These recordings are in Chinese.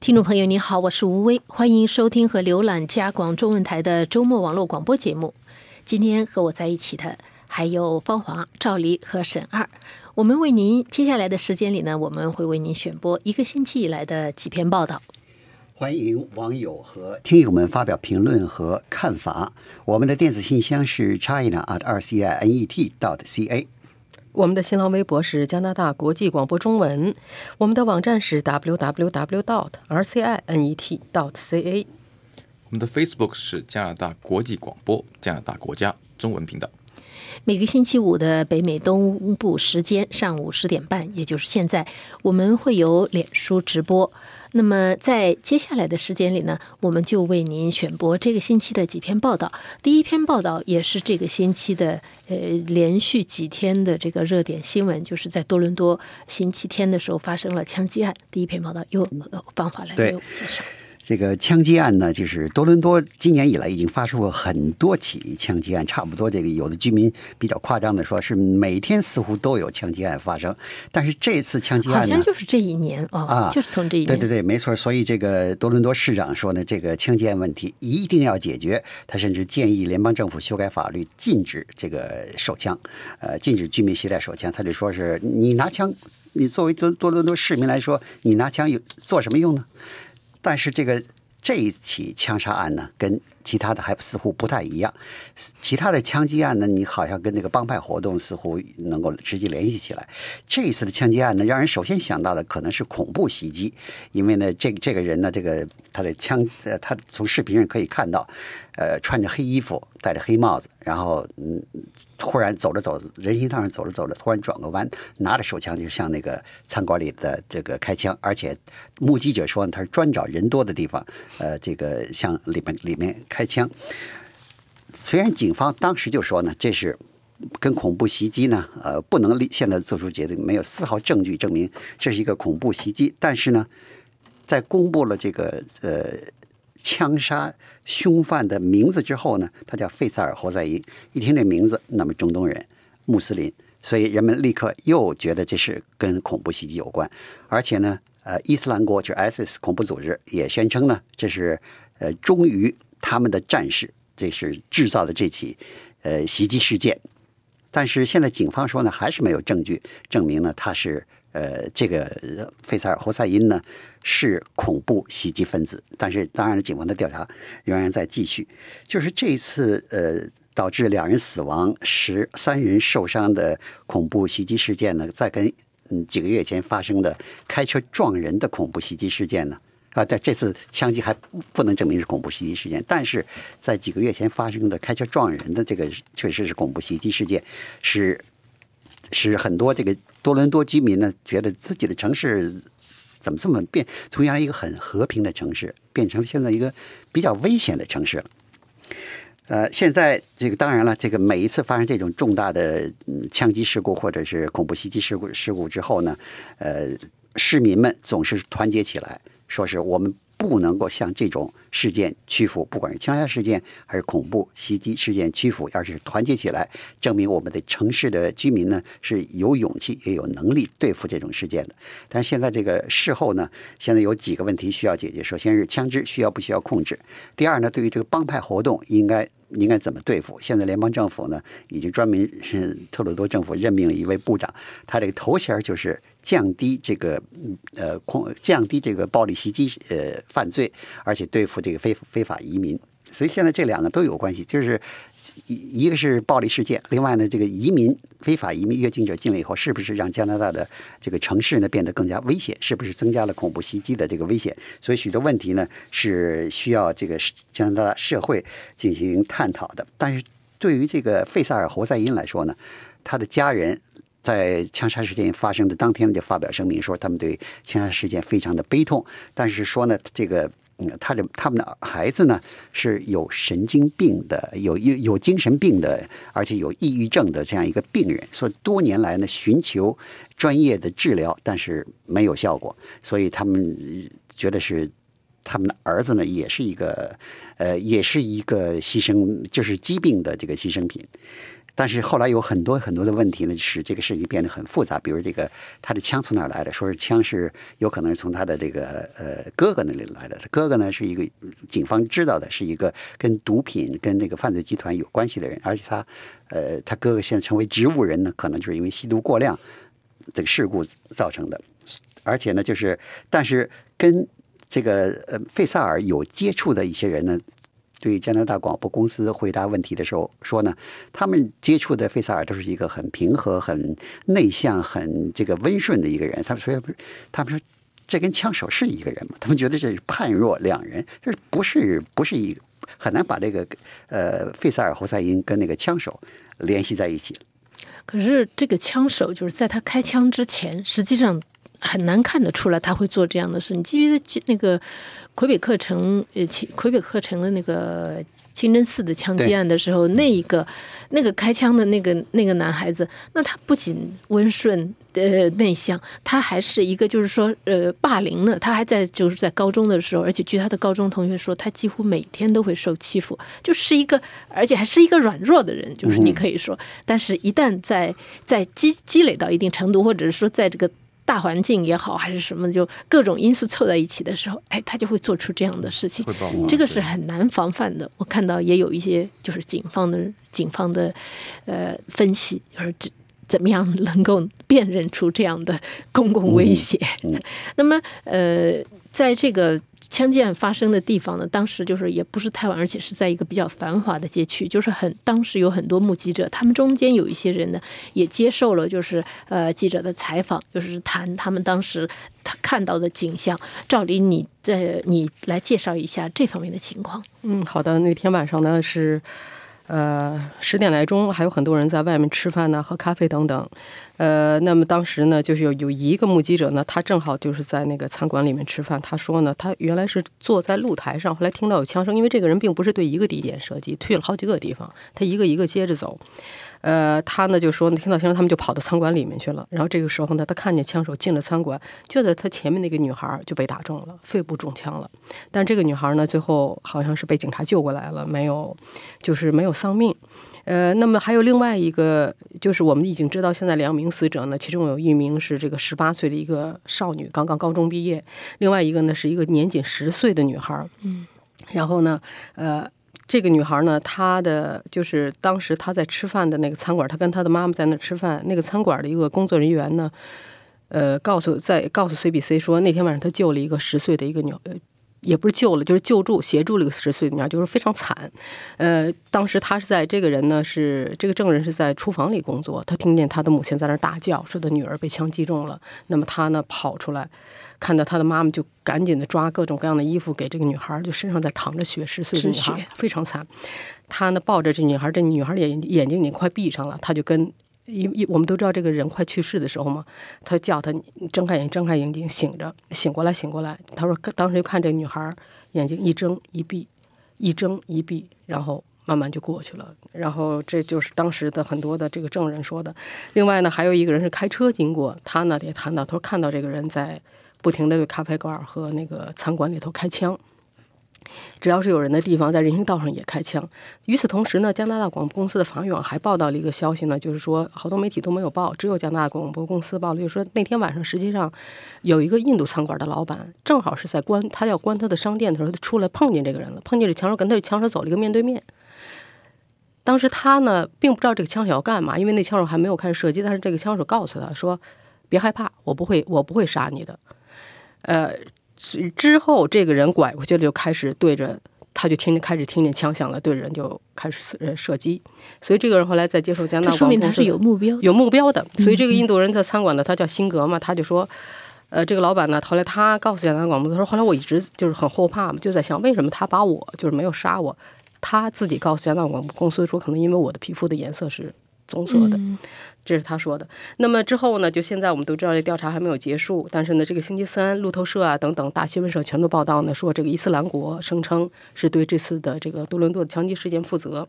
听众朋友，你好，我是吴威，欢迎收听和浏览加广中文台的周末网络广播节目。今天和我在一起的还有方华、赵黎和沈二。我们为您接下来的时间里呢，我们会为您选播一个星期以来的几篇报道。欢迎网友和听友们发表评论和看法。我们的电子信箱是 china at r c i n e t dot c a。我们的新浪微博是加拿大国际广播中文，我们的网站是 www.rcinet.ca，我们的 Facebook 是加拿大国际广播加拿大国家中文频道。每个星期五的北美东部时间上午十点半，也就是现在，我们会有脸书直播。那么在接下来的时间里呢，我们就为您选播这个星期的几篇报道。第一篇报道也是这个星期的呃连续几天的这个热点新闻，就是在多伦多星期天的时候发生了枪击案。第一篇报道由方法来为我们介绍。这个枪击案呢，就是多伦多今年以来已经发生过很多起枪击案，差不多这个有的居民比较夸张的说，是每天似乎都有枪击案发生。但是这次枪击案好像就是这一年啊，就是从这一年。对对对，没错。所以这个多伦多市长说呢，这个枪击案问题一定要解决。他甚至建议联邦政府修改法律，禁止这个手枪，呃，禁止居民携带手枪。他就说是你拿枪，你作为多多伦多市民来说，你拿枪有做什么用呢？但是这个这一起枪杀案呢，跟其他的还似乎不太一样。其他的枪击案呢，你好像跟那个帮派活动似乎能够直接联系起来。这一次的枪击案呢，让人首先想到的可能是恐怖袭击，因为呢，这这个人呢，这个他的枪，呃，他从视频上可以看到，呃，穿着黑衣服，戴着黑帽子，然后嗯。突然走着走着，人行道上走着走着，突然转个弯，拿着手枪就向那个餐馆里的这个开枪，而且目击者说他是专找人多的地方，呃，这个向里面里面开枪。虽然警方当时就说呢，这是跟恐怖袭击呢，呃，不能立现在做出结论，没有丝毫证据证明这是一个恐怖袭击，但是呢，在公布了这个呃。枪杀凶犯的名字之后呢，他叫费萨尔·侯赛因。一听这名字，那么中东人、穆斯林，所以人们立刻又觉得这是跟恐怖袭击有关。而且呢，呃，伊斯兰国就 ISIS 恐怖组织也宣称呢，这是呃忠于他们的战士，这是制造的这起呃袭击事件。但是现在警方说呢，还是没有证据证明呢他是。呃，这个费萨尔·侯赛因呢是恐怖袭击分子，但是当然了，警方的调查仍然在继续。就是这一次呃导致两人死亡、十三人受伤的恐怖袭击事件呢，在跟嗯几个月前发生的开车撞人的恐怖袭击事件呢啊，在这次枪击还不能证明是恐怖袭击事件，但是在几个月前发生的开车撞人的这个确实是恐怖袭击事件，是。使很多这个多伦多居民呢，觉得自己的城市怎么这么变？从原来一个很和平的城市，变成现在一个比较危险的城市了。呃，现在这个当然了，这个每一次发生这种重大的嗯枪击事故或者是恐怖袭击事故事故之后呢，呃，市民们总是团结起来，说是我们。不能够向这种事件屈服，不管是枪杀事件还是恐怖袭击事件屈服，而是团结起来，证明我们的城市的居民呢是有勇气也有能力对付这种事件的。但是现在这个事后呢，现在有几个问题需要解决。首先是枪支需要不需要控制？第二呢，对于这个帮派活动应该应该怎么对付？现在联邦政府呢已经专门是 特鲁多政府任命了一位部长，他这个头衔就是。降低这个呃控降低这个暴力袭击呃犯罪，而且对付这个非非法移民，所以现在这两个都有关系，就是一一个是暴力事件，另外呢这个移民非法移民越境者进来以后，是不是让加拿大的这个城市呢变得更加危险？是不是增加了恐怖袭击的这个危险？所以许多问题呢是需要这个加拿大社会进行探讨的。但是对于这个费萨尔·侯赛因来说呢，他的家人。在枪杀事件发生的当天，就发表声明说，他们对枪杀事件非常的悲痛，但是说呢，这个嗯，他的他们的孩子呢是有神经病的，有有有精神病的，而且有抑郁症的这样一个病人，说多年来呢寻求专业的治疗，但是没有效果，所以他们觉得是他们的儿子呢也是一个呃，也是一个牺牲，就是疾病的这个牺牲品。但是后来有很多很多的问题呢，使这个事情变得很复杂。比如这个他的枪从哪儿来的？说是枪是有可能是从他的这个呃哥哥那里来的。他哥哥呢是一个警方知道的，是一个跟毒品跟那个犯罪集团有关系的人，而且他呃他哥哥现在成为植物人呢，可能就是因为吸毒过量这个事故造成的。而且呢，就是但是跟这个呃费萨尔有接触的一些人呢。对加拿大广播公司回答问题的时候说呢，他们接触的费萨尔都是一个很平和、很内向、很这个温顺的一个人。他们说，他们说这跟枪手是一个人吗？他们觉得这是判若两人，这不是不是一个很难把这个呃费萨尔侯赛因跟那个枪手联系在一起。可是这个枪手就是在他开枪之前，实际上很难看得出来他会做这样的事。你记不记得那个？魁北克城，呃，魁北克城的那个清真寺的枪击案的时候，那一个那个开枪的那个那个男孩子，那他不仅温顺呃内向，他还是一个就是说呃霸凌呢。他还在就是在高中的时候，而且据他的高中同学说，他几乎每天都会受欺负，就是一个而且还是一个软弱的人，就是你可以说，但是一旦在在积积累到一定程度，或者是说在这个。大环境也好，还是什么，就各种因素凑在一起的时候，哎，他就会做出这样的事情。这个是很难防范的。我看到也有一些，就是警方的警方的呃分析，就是怎怎么样能够辨认出这样的公共威胁。那么呃，在这个。枪击案发生的地方呢，当时就是也不是太晚，而且是在一个比较繁华的街区，就是很当时有很多目击者，他们中间有一些人呢也接受了就是呃记者的采访，就是谈他们当时他看到的景象。赵林，你在你来介绍一下这方面的情况。嗯，好的，那天晚上呢是。呃，十点来钟，还有很多人在外面吃饭呢，喝咖啡等等。呃，那么当时呢，就是有有一个目击者呢，他正好就是在那个餐馆里面吃饭。他说呢，他原来是坐在露台上，后来听到有枪声，因为这个人并不是对一个地点射击，退了好几个地方，他一个一个接着走。呃，他呢就说，听到枪声，他们就跑到餐馆里面去了。然后这个时候呢，他看见枪手进了餐馆，就在他前面那个女孩就被打中了，肺部中枪了。但这个女孩呢，最后好像是被警察救过来了，没有，就是没有丧命。呃，那么还有另外一个，就是我们已经知道，现在两名死者呢，其中有一名是这个十八岁的一个少女，刚刚高中毕业；另外一个呢，是一个年仅十岁的女孩。嗯，然后呢，呃。这个女孩呢，她的就是当时她在吃饭的那个餐馆，她跟她的妈妈在那吃饭。那个餐馆的一个工作人员呢，呃，告诉在告诉 CBC 说，那天晚上她救了一个十岁的一个女，也不是救了，就是救助协助了一个十岁的女孩，就是非常惨。呃，当时他是在这个人呢是这个证人是在厨房里工作，他听见他的母亲在那大叫，说他女儿被枪击中了。那么他呢跑出来。看到他的妈妈就赶紧的抓各种各样的衣服给这个女孩，就身上在淌着血，十岁的女孩非常惨。他呢抱着这女孩，这女孩眼眼睛已经快闭上了，他就跟一一我们都知道这个人快去世的时候嘛，他叫他睁开眼睛睁开眼睛，醒着，醒过来，醒过来。他说当时就看这女孩眼睛一睁一闭，一睁一闭，然后慢慢就过去了。然后这就是当时的很多的这个证人说的。另外呢，还有一个人是开车经过，他呢也谈到，他说看到这个人在。不停的对咖啡馆和那个餐馆里头开枪，只要是有人的地方，在人行道上也开枪。与此同时呢，加拿大广播公司的防御网还报道了一个消息呢，就是说好多媒体都没有报，只有加拿大广播公司报了，就是说那天晚上实际上有一个印度餐馆的老板，正好是在关他要关他的商店的时候，他出来碰见这个人了，碰见这枪手，跟他枪手走了一个面对面。当时他呢并不知道这个枪手要干嘛，因为那枪手还没有开始射击，但是这个枪手告诉他说：“别害怕，我不会，我不会杀你的。”呃，之后这个人拐过去就开始对着，他就听见开始听见枪响了，对人就开始射射击。所以这个人后来在接受加拿大说明他是有目标、有目标的。所以这个印度人在餐馆的，他叫辛格嘛，他就说，呃，这个老板呢，后来他告诉加拿大广播，他说后来我一直就是很后怕嘛，就在想为什么他把我就是没有杀我，他自己告诉加拿大广播公司说，可能因为我的皮肤的颜色是棕色的。这是他说的。那么之后呢？就现在我们都知道，这调查还没有结束。但是呢，这个星期三，路透社啊等等大新闻社全都报道呢，说这个伊斯兰国声称是对这次的这个多伦多的枪击事件负责。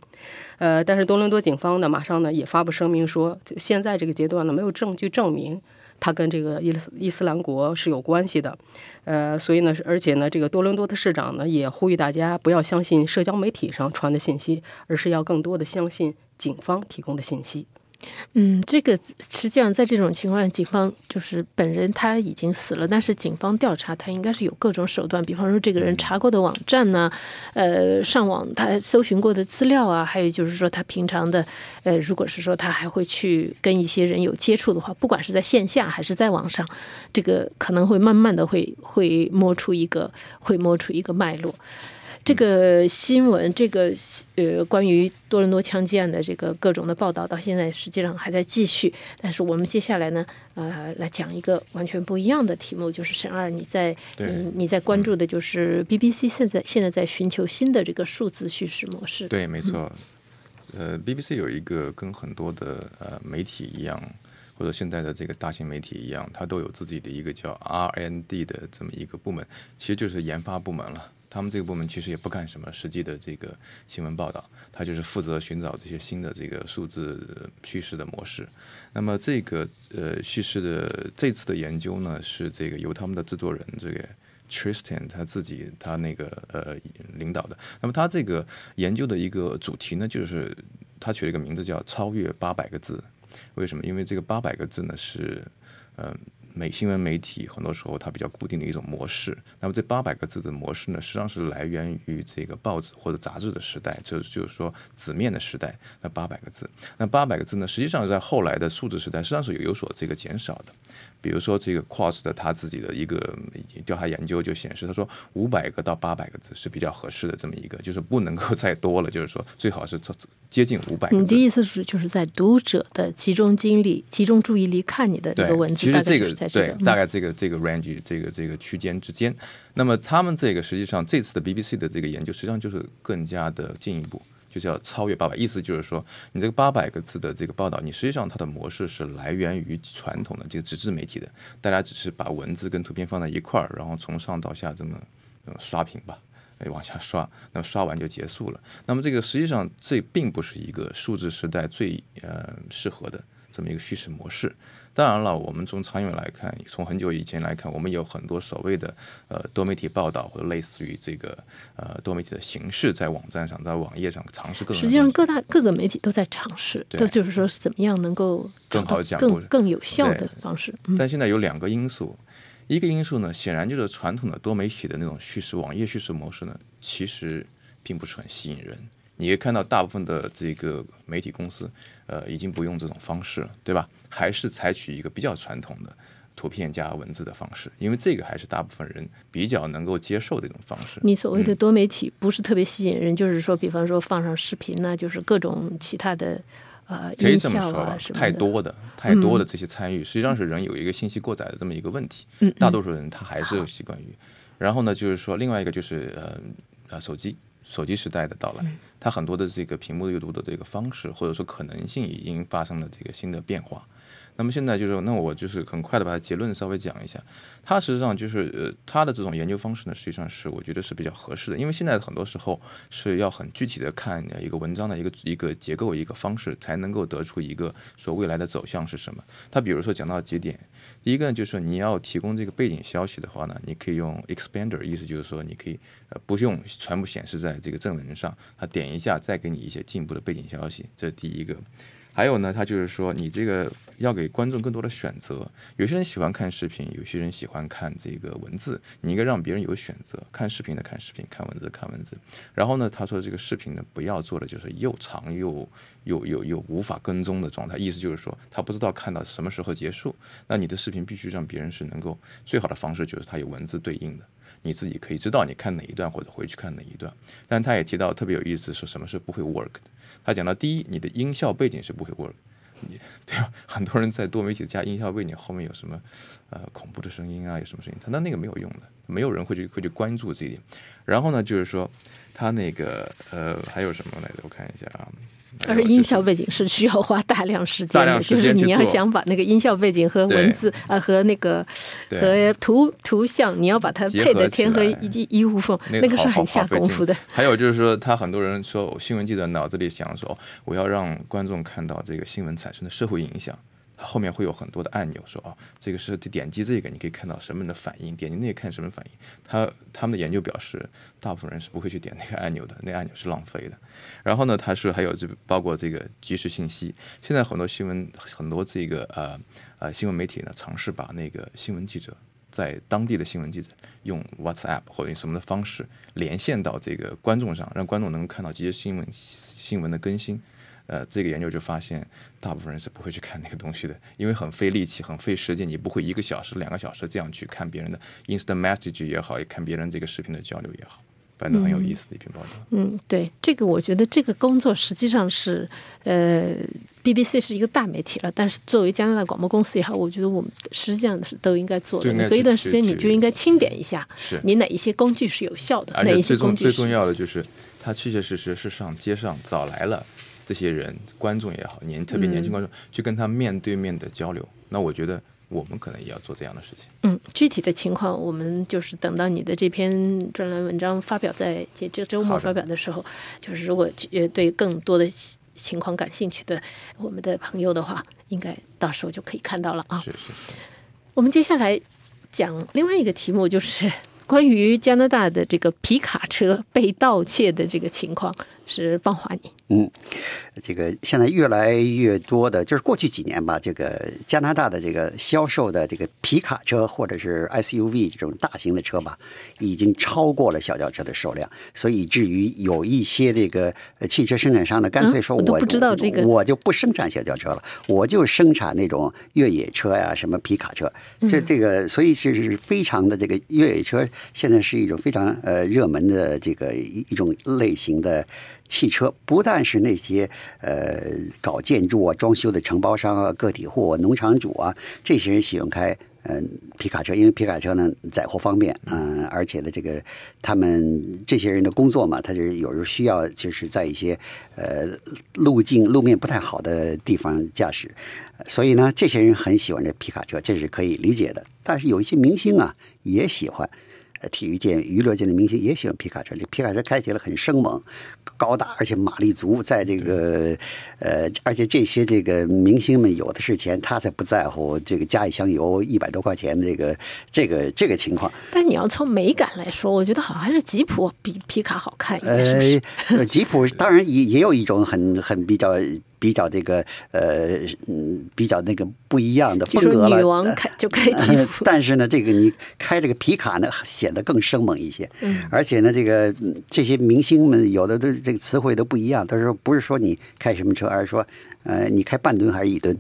呃，但是多伦多警方呢，马上呢也发布声明说，现在这个阶段呢，没有证据证明他跟这个伊伊斯兰国是有关系的。呃，所以呢，而且呢，这个多伦多的市长呢也呼吁大家不要相信社交媒体上传的信息，而是要更多的相信警方提供的信息。嗯，这个实际上在这种情况下，警方就是本人他已经死了，但是警方调查他应该是有各种手段，比方说这个人查过的网站呢，呃，上网他搜寻过的资料啊，还有就是说他平常的，呃，如果是说他还会去跟一些人有接触的话，不管是在线下还是在网上，这个可能会慢慢的会会摸出一个会摸出一个脉络。这个新闻，这个呃，关于多伦多枪击案的这个各种的报道，到现在实际上还在继续。但是我们接下来呢，呃，来讲一个完全不一样的题目，就是沈二，你在嗯，你在关注的就是 BBC 现在现在在寻求新的这个数字叙事模式。对，没错。呃，BBC 有一个跟很多的呃媒体一样，或者现在的这个大型媒体一样，它都有自己的一个叫 R&D 的这么一个部门，其实就是研发部门了。他们这个部门其实也不干什么实际的这个新闻报道，他就是负责寻找这些新的这个数字叙事的模式。那么这个呃叙事的这次的研究呢，是这个由他们的制作人这个 Tristan 他自己他那个呃领导的。那么他这个研究的一个主题呢，就是他取了一个名字叫“超越八百个字”。为什么？因为这个八百个字呢是嗯。美新闻媒体很多时候它比较固定的一种模式，那么这八百个字的模式呢，实际上是来源于这个报纸或者杂志的时代，就是就是说纸面的时代。那八百个字，那八百个字呢，实际上在后来的数字时代，实际上是有所这个减少的。比如说这个 Quos 的他自己的一个调查研究就显示，他说五百个到八百个字是比较合适的这么一个，就是不能够再多了，就是说最好是接近五百。你的意思是就是在读者的集中精力、集中注意力看你的这个文字，其实这个对大概这个这个 range 这个这个区间之间。那么他们这个实际上这次的 BBC 的这个研究，实际上就是更加的进一步。就叫超越八百，意思就是说，你这个八百个字的这个报道，你实际上它的模式是来源于传统的这个纸质媒体的，大家只是把文字跟图片放在一块儿，然后从上到下这么刷屏吧，哎往下刷，那么刷完就结束了。那么这个实际上这并不是一个数字时代最呃适合的这么一个叙事模式。当然了，我们从长远来看，从很久以前来看，我们有很多所谓的呃多媒体报道或者类似于这个呃多媒体的形式，在网站上、在网页上尝试各种。实际上，各大各个媒体都在尝试，都就是说怎么样能够更好讲、更更有效的方式。但现在有两个因素，一个因素呢，显然就是传统的多媒体的那种叙事网页叙事模式呢，其实并不是很吸引人。你可以看到，大部分的这个媒体公司，呃，已经不用这种方式了，对吧？还是采取一个比较传统的图片加文字的方式，因为这个还是大部分人比较能够接受的一种方式。你所谓的多媒体不是特别吸引人，就是说，比方说放上视频呢，就是各种其他的呃音效啊什么太多的太多的这些参与，实际上是人有一个信息过载的这么一个问题。嗯，大多数人他还是习惯于。然后呢，就是说另外一个就是呃呃手机。手机时代的到来，它很多的这个屏幕阅读的这个方式，或者说可能性已经发生了这个新的变化。那么现在就是，那我就是很快的把它结论稍微讲一下。它实际上就是呃，它的这种研究方式呢，实际上是我觉得是比较合适的，因为现在很多时候是要很具体的看一个文章的一个一个结构一个方式，才能够得出一个说未来的走向是什么。它比如说讲到节点，第一个呢就是说你要提供这个背景消息的话呢，你可以用 expander，意思就是说你可以呃不用全部显示在这个正文上，它点一下再给你一些进一步的背景消息，这是第一个。还有呢，他就是说，你这个要给观众更多的选择。有些人喜欢看视频，有些人喜欢看这个文字。你应该让别人有选择，看视频的看视频，看文字看文字。然后呢，他说这个视频呢，不要做的就是又长又又又又无法跟踪的状态。意思就是说，他不知道看到什么时候结束。那你的视频必须让别人是能够最好的方式，就是它有文字对应的，你自己可以知道你看哪一段或者回去看哪一段。但他也提到特别有意思，说什么是不会 work 的。他讲到，第一，你的音效背景是不会过你 对吧？很多人在多媒体加音效背景后面有什么呃恐怖的声音啊，有什么声音？他那那个没有用的，没有人会去会去关注这一点。然后呢，就是说他那个呃还有什么来着？我看一下啊。而音效背景是需要花大量时间的，就是你要想把那个音效背景和文字啊和那个和图图像，你要把它配的天合一一无缝，那个是很下功夫的。还有就是说，他很多人说新闻记者脑子里想说，我要让观众看到这个新闻产生的社会影响。后面会有很多的按钮，说哦，这个是点击这个，你可以看到什么的反应，点击那个看什么反应。他他们的研究表示，大部分人是不会去点那个按钮的，那个按钮是浪费的。然后呢，他是还有这包括这个即时信息，现在很多新闻很多这个呃呃新闻媒体呢，尝试把那个新闻记者在当地的新闻记者用 WhatsApp 或者用什么的方式连线到这个观众上，让观众能够看到即时新闻新闻的更新。呃，这个研究就发现，大部分人是不会去看那个东西的，因为很费力气，很费时间。你不会一个小时、两个小时这样去看别人的 Instant Message 也好，也看别人这个视频的交流也好，反正很有意思的一篇报道。嗯，对，这个我觉得这个工作实际上是，呃，BBC 是一个大媒体了，但是作为加拿大广播公司也好，我觉得我们实际上是都应该做的。隔一段时间你就应该清点一下，是你哪一些工具是有效的，而哪一些工具最重要的就是，它确确实实是上街上找来了这些人，观众也好，年特别年轻观众，去跟他面对面的交流。那我觉得我们可能也要做这样的事情。嗯，具体的情况我们就是等到你的这篇专栏文章发表在这这周末发表的时候，就是如果呃对更多的情况感兴趣的我们的朋友的话，应该到时候就可以看到了啊。是是是，我们接下来讲另外一个题目，就是关于加拿大的这个皮卡车被盗窃的这个情况，是邦华你。嗯，这个现在越来越多的，就是过去几年吧，这个加拿大的这个销售的这个皮卡车或者是 SUV 这种大型的车吧，已经超过了小轿车的数量，所以以至于有一些这个呃汽车生产商呢，干脆说我不知道这个我就不生产小轿车了，我就生产那种越野车呀，什么皮卡车。这这个，所以是是非常的这个越野车，现在是一种非常呃热门的这个一一种类型的。汽车不但是那些呃搞建筑啊、装修的承包商啊、个体户、农场主啊，这些人喜欢开嗯、皮卡车，因为皮卡车呢载货方便，嗯、而且呢这个他们这些人的工作嘛，他就是有时候需要就是在一些呃路径路面不太好的地方驾驶，所以呢这些人很喜欢这皮卡车，这是可以理解的。但是有一些明星啊也喜欢。呃，体育界、娱乐界的明星也喜欢皮卡车。这皮卡车开起来很生猛、高大，而且马力足。在这个呃，而且这些这个明星们有的是钱，他才不在乎这个加一箱油一百多块钱这个这个这个情况。但你要从美感来说，我觉得好像还是吉普比皮卡好看一点，是不是？呃，吉普当然也也有一种很很比较比较这个呃嗯比较那个不一样的风格了。女王开就开吉呃普，但是呢，这个你开这个皮卡呢，显得更生猛一些。嗯而且呢，这个嗯这些明星们有的都这个词汇都不一样。他说不是说你开什么车，而是说呃你开半吨还是一吨。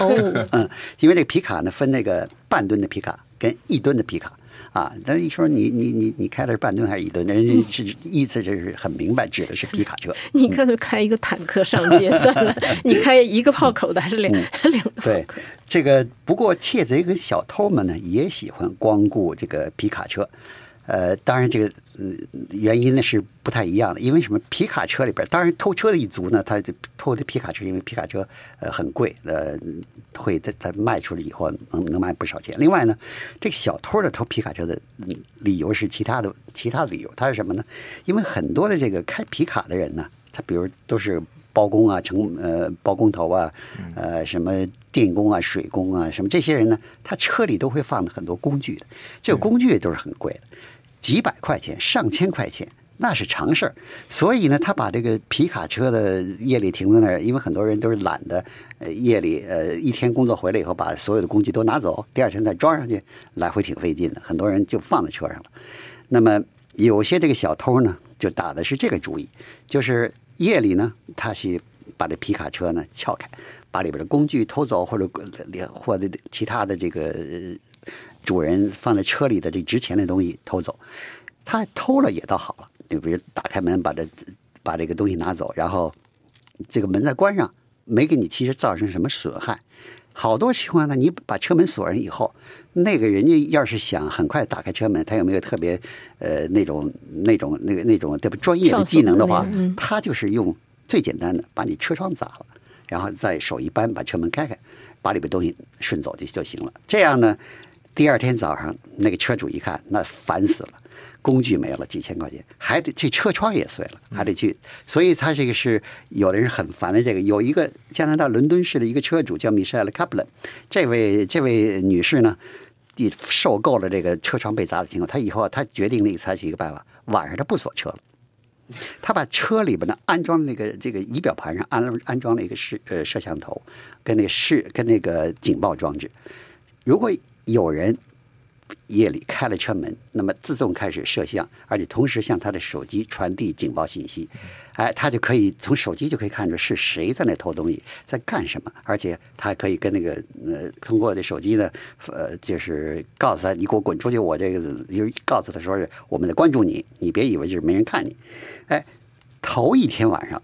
哦，嗯，因为这个皮卡呢分那个半吨的皮卡跟一吨的皮卡。啊，但是一说你你你你开的是半吨还是一吨，人家是意思就是很明白，指的是皮卡车。你干脆开一个坦克上街算了，你开一个炮口的还是两 两个炮对？，这个不过窃贼跟小偷们呢也喜欢光顾这个皮卡车，呃，当然这个嗯原因呢是不太一样的，因为什么？皮卡车里边，当然偷车的一族呢，他就偷的皮卡车，因为皮卡车呃很贵，呃会他他卖出来以后能能卖不少钱。另外呢，这个小偷的偷皮卡车的嗯理由是其他的其他的理由，他是什么呢？因为很多的这个开皮卡的人呢，他比如都是包工啊、成呃包工头啊，呃什么电工啊、水工啊，什么这些人呢，他车里都会放很多工具的，这个工具都是很贵的，几百块钱、上千块钱。那是常事儿，所以呢，他把这个皮卡车的夜里停在那儿，因为很多人都是懒得，呃，夜里呃一天工作回来以后，把所有的工具都拿走，第二天再装上去，来回挺费劲的。很多人就放在车上了。那么有些这个小偷呢，就打的是这个主意，就是夜里呢，他去把这皮卡车呢撬开，把里边的工具偷走，或者呃或者其他的这个主人放在车里的这值钱的东西偷走。他偷了也倒好了，你比如打开门把这把这个东西拿走，然后这个门再关上，没给你其实造成什么损害。好多情况呢，你把车门锁上以后，那个人家要是想很快打开车门，他有没有特别呃那种那种那个那种特别专业的技能的话，他就是用最简单的把你车窗砸了，然后再手一扳把车门开开，把里边东西顺走就就行了。这样呢，第二天早上那个车主一看，那烦死了。工具没了几千块钱，还得这车窗也碎了，还得去，所以他这个是有的人很烦的。这个有一个加拿大伦敦市的一个车主叫米歇尔·卡普伦，这位这位女士呢，受受够了这个车窗被砸的情况，她以后她决定了采取一个办法，晚上她不锁车了。他把车里边呢安装那个这个仪表盘上安安装了一个摄呃摄像头，跟那个视跟那个警报装置。如果有人夜里开了车门，那么自动开始摄像，而且同时向他的手机传递警报信息。哎，他就可以从手机就可以看出是谁在那偷东西，在干什么，而且他还可以跟那个呃通过这手机呢，呃，就是告诉他你给我滚出去，我这个就是告诉他说是我们在关注你，你别以为就是没人看你。哎，头一天晚上，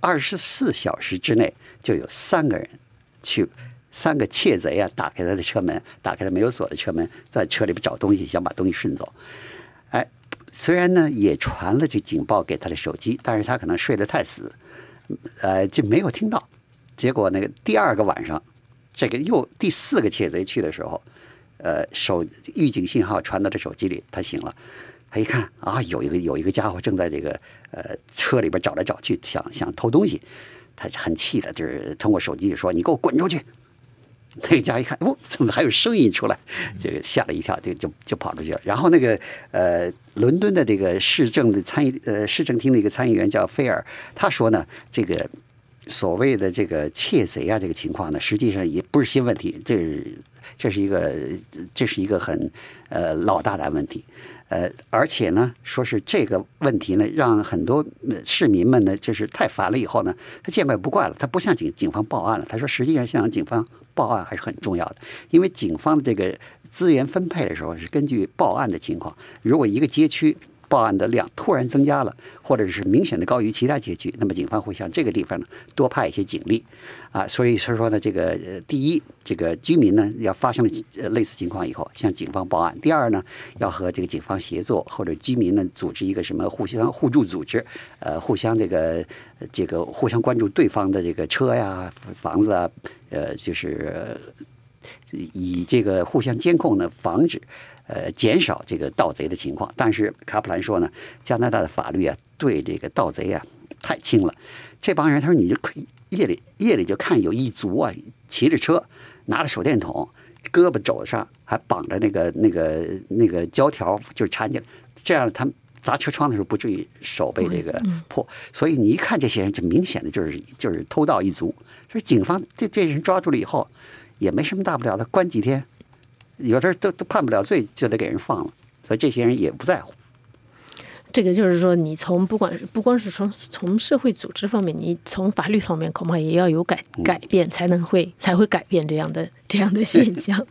二十四小时之内就有三个人去，三个窃贼啊，打开他的车门，打开他没有锁的车门，在车里边找东西，想把东西顺走。哎，虽然呢也传了这警报给他的手机，但是他可能睡得太死，呃，就没有听到。结果那个第二个晚上，这个又第四个窃贼去的时候，呃，手预警信号传到他手机里，他醒了。他一看啊，有一个有一个家伙正在这个呃车里边找来找去，想想偷东西，他很气的，就是通过手机说：“你给我滚出去！” 那个家一看，哦，怎么还有声音出来？这个吓了一跳，就就就跑出去了。然后那个呃，伦敦的这个市政的参议呃市政厅的一个参议员叫菲尔，他说呢，这个所谓的这个窃贼啊，这个情况呢，实际上也不是新问题，这这是一个这是一个很呃老大难问题。呃，而且呢，说是这个问题呢，让很多市民们呢，就是太烦了。以后呢，他见怪不怪了，他不向警警方报案了。他说，实际上向警方报案还是很重要的，因为警方的这个资源分配的时候是根据报案的情况。如果一个街区，报案的量突然增加了，或者是明显的高于其他街区，那么警方会向这个地方呢多派一些警力，啊，所以说说呢，这个，第一，这个居民呢要发生了类似情况以后向警方报案；第二呢，要和这个警方协作，或者居民呢组织一个什么互相互助组织，呃，互相这个这个互相关注对方的这个车呀、房子啊，呃，就是以这个互相监控呢，防止。呃，减少这个盗贼的情况，但是卡普兰说呢，加拿大的法律啊，对这个盗贼啊太轻了。这帮人他说，你就可以夜里夜里就看有一族啊，骑着车，拿着手电筒，胳膊肘上还绑着那个那个那个胶条，就是缠起来，这样他们砸车窗的时候不至于手被这个破。所以你一看这些人，就明显的就是就是偷盗一族。所以警方这这人抓住了以后，也没什么大不了的，关几天。有的都都判不了罪，就得给人放了，所以这些人也不在乎。这个就是说，你从不管不光是从从社会组织方面，你从法律方面恐怕也要有改改变，才能会才会改变这样的这样的现 象。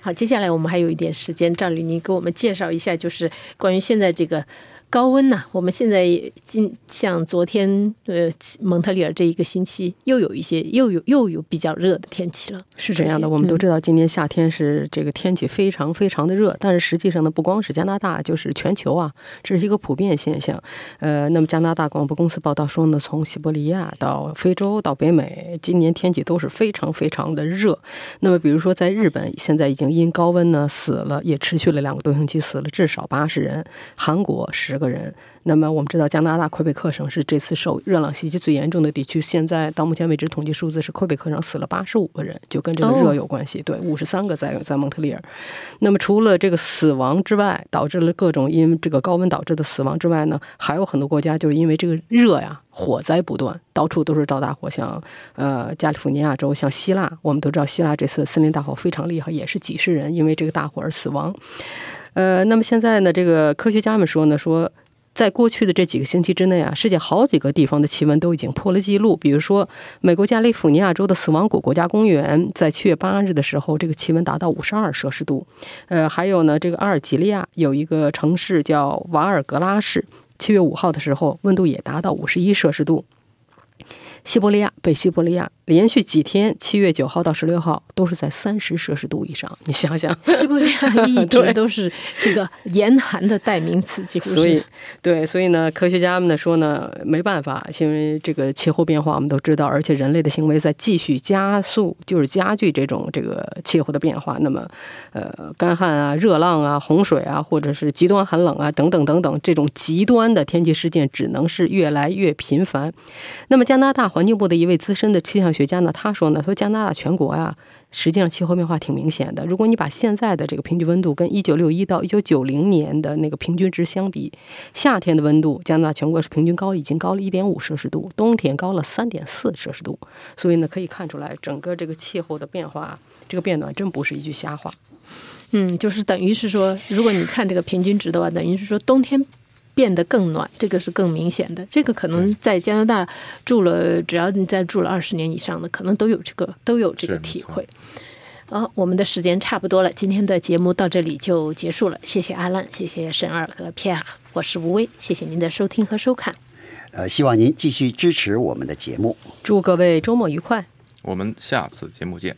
好，接下来我们还有一点时间，赵律，你给我们介绍一下，就是关于现在这个。高温呢？我们现在今像昨天呃蒙特利尔这一个星期又有一些又有又有比较热的天气了，是这样的。我们都知道今年夏天是这个天气非常非常的热，但是实际上呢，不光是加拿大，就是全球啊，这是一个普遍现象。呃，那么加拿大广播公司报道说呢，从西伯利亚到非洲到北美，今年天气都是非常非常的热。那么比如说在日本，现在已经因高温呢死了，也持续了两个多星期，死了至少八十人。韩国十。个人，那么我们知道加拿大魁北克省是这次受热浪袭击最严重的地区。现在到目前为止，统计数字是魁北克省死了八十五个人，就跟这个热有关系。对，五十三个在在蒙特利尔。那么除了这个死亡之外，导致了各种因这个高温导致的死亡之外呢，还有很多国家就是因为这个热呀，火灾不断，到处都是着大火。像呃加利福尼亚州，像希腊，我们都知道希腊这次森林大火非常厉害，也是几十人因为这个大火而死亡。呃，那么现在呢，这个科学家们说呢，说在过去的这几个星期之内啊，世界好几个地方的气温都已经破了记录。比如说，美国加利福尼亚州的死亡谷国家公园，在七月八日的时候，这个气温达到五十二摄氏度。呃，还有呢，这个阿尔及利亚有一个城市叫瓦尔格拉市，七月五号的时候，温度也达到五十一摄氏度。西伯利亚、北西伯利亚连续几天，七月九号到十六号都是在三十摄氏度以上。你想想，西伯利亚 一直都是这个严寒的代名词，几乎所以。对，所以呢，科学家们呢说呢，没办法，因为这个气候变化我们都知道，而且人类的行为在继续加速，就是加剧这种这个气候的变化。那么，呃，干旱啊、热浪啊、洪水啊，或者是极端寒冷啊，等等等等，这种极端的天气事件只能是越来越频繁。那么，加拿大环境部的一位资深的气象学家呢，他说呢，说加拿大全国呀、实际上气候变化挺明显的。如果你把现在的这个平均温度跟一九六一到一九九零年的那个平均值相比，夏天的温度加拿大全国是平均高已经高了一点五摄氏度，冬天高了三点四摄氏度。所以呢，可以看出来整个这个气候的变化，这个变暖真不是一句瞎话。嗯，就是等于是说，如果你看这个平均值的话，等于是说冬天变得更暖，这个是更明显的。这个可能在加拿大住了，只要你在住了二十年以上的，可能都有这个都有这个体会。好，我们的时间差不多了，今天的节目到这里就结束了。谢谢阿兰，谢谢沈二和 Pierre，我是吴威，谢谢您的收听和收看。呃，希望您继续支持我们的节目。祝各位周末愉快。我们下次节目见。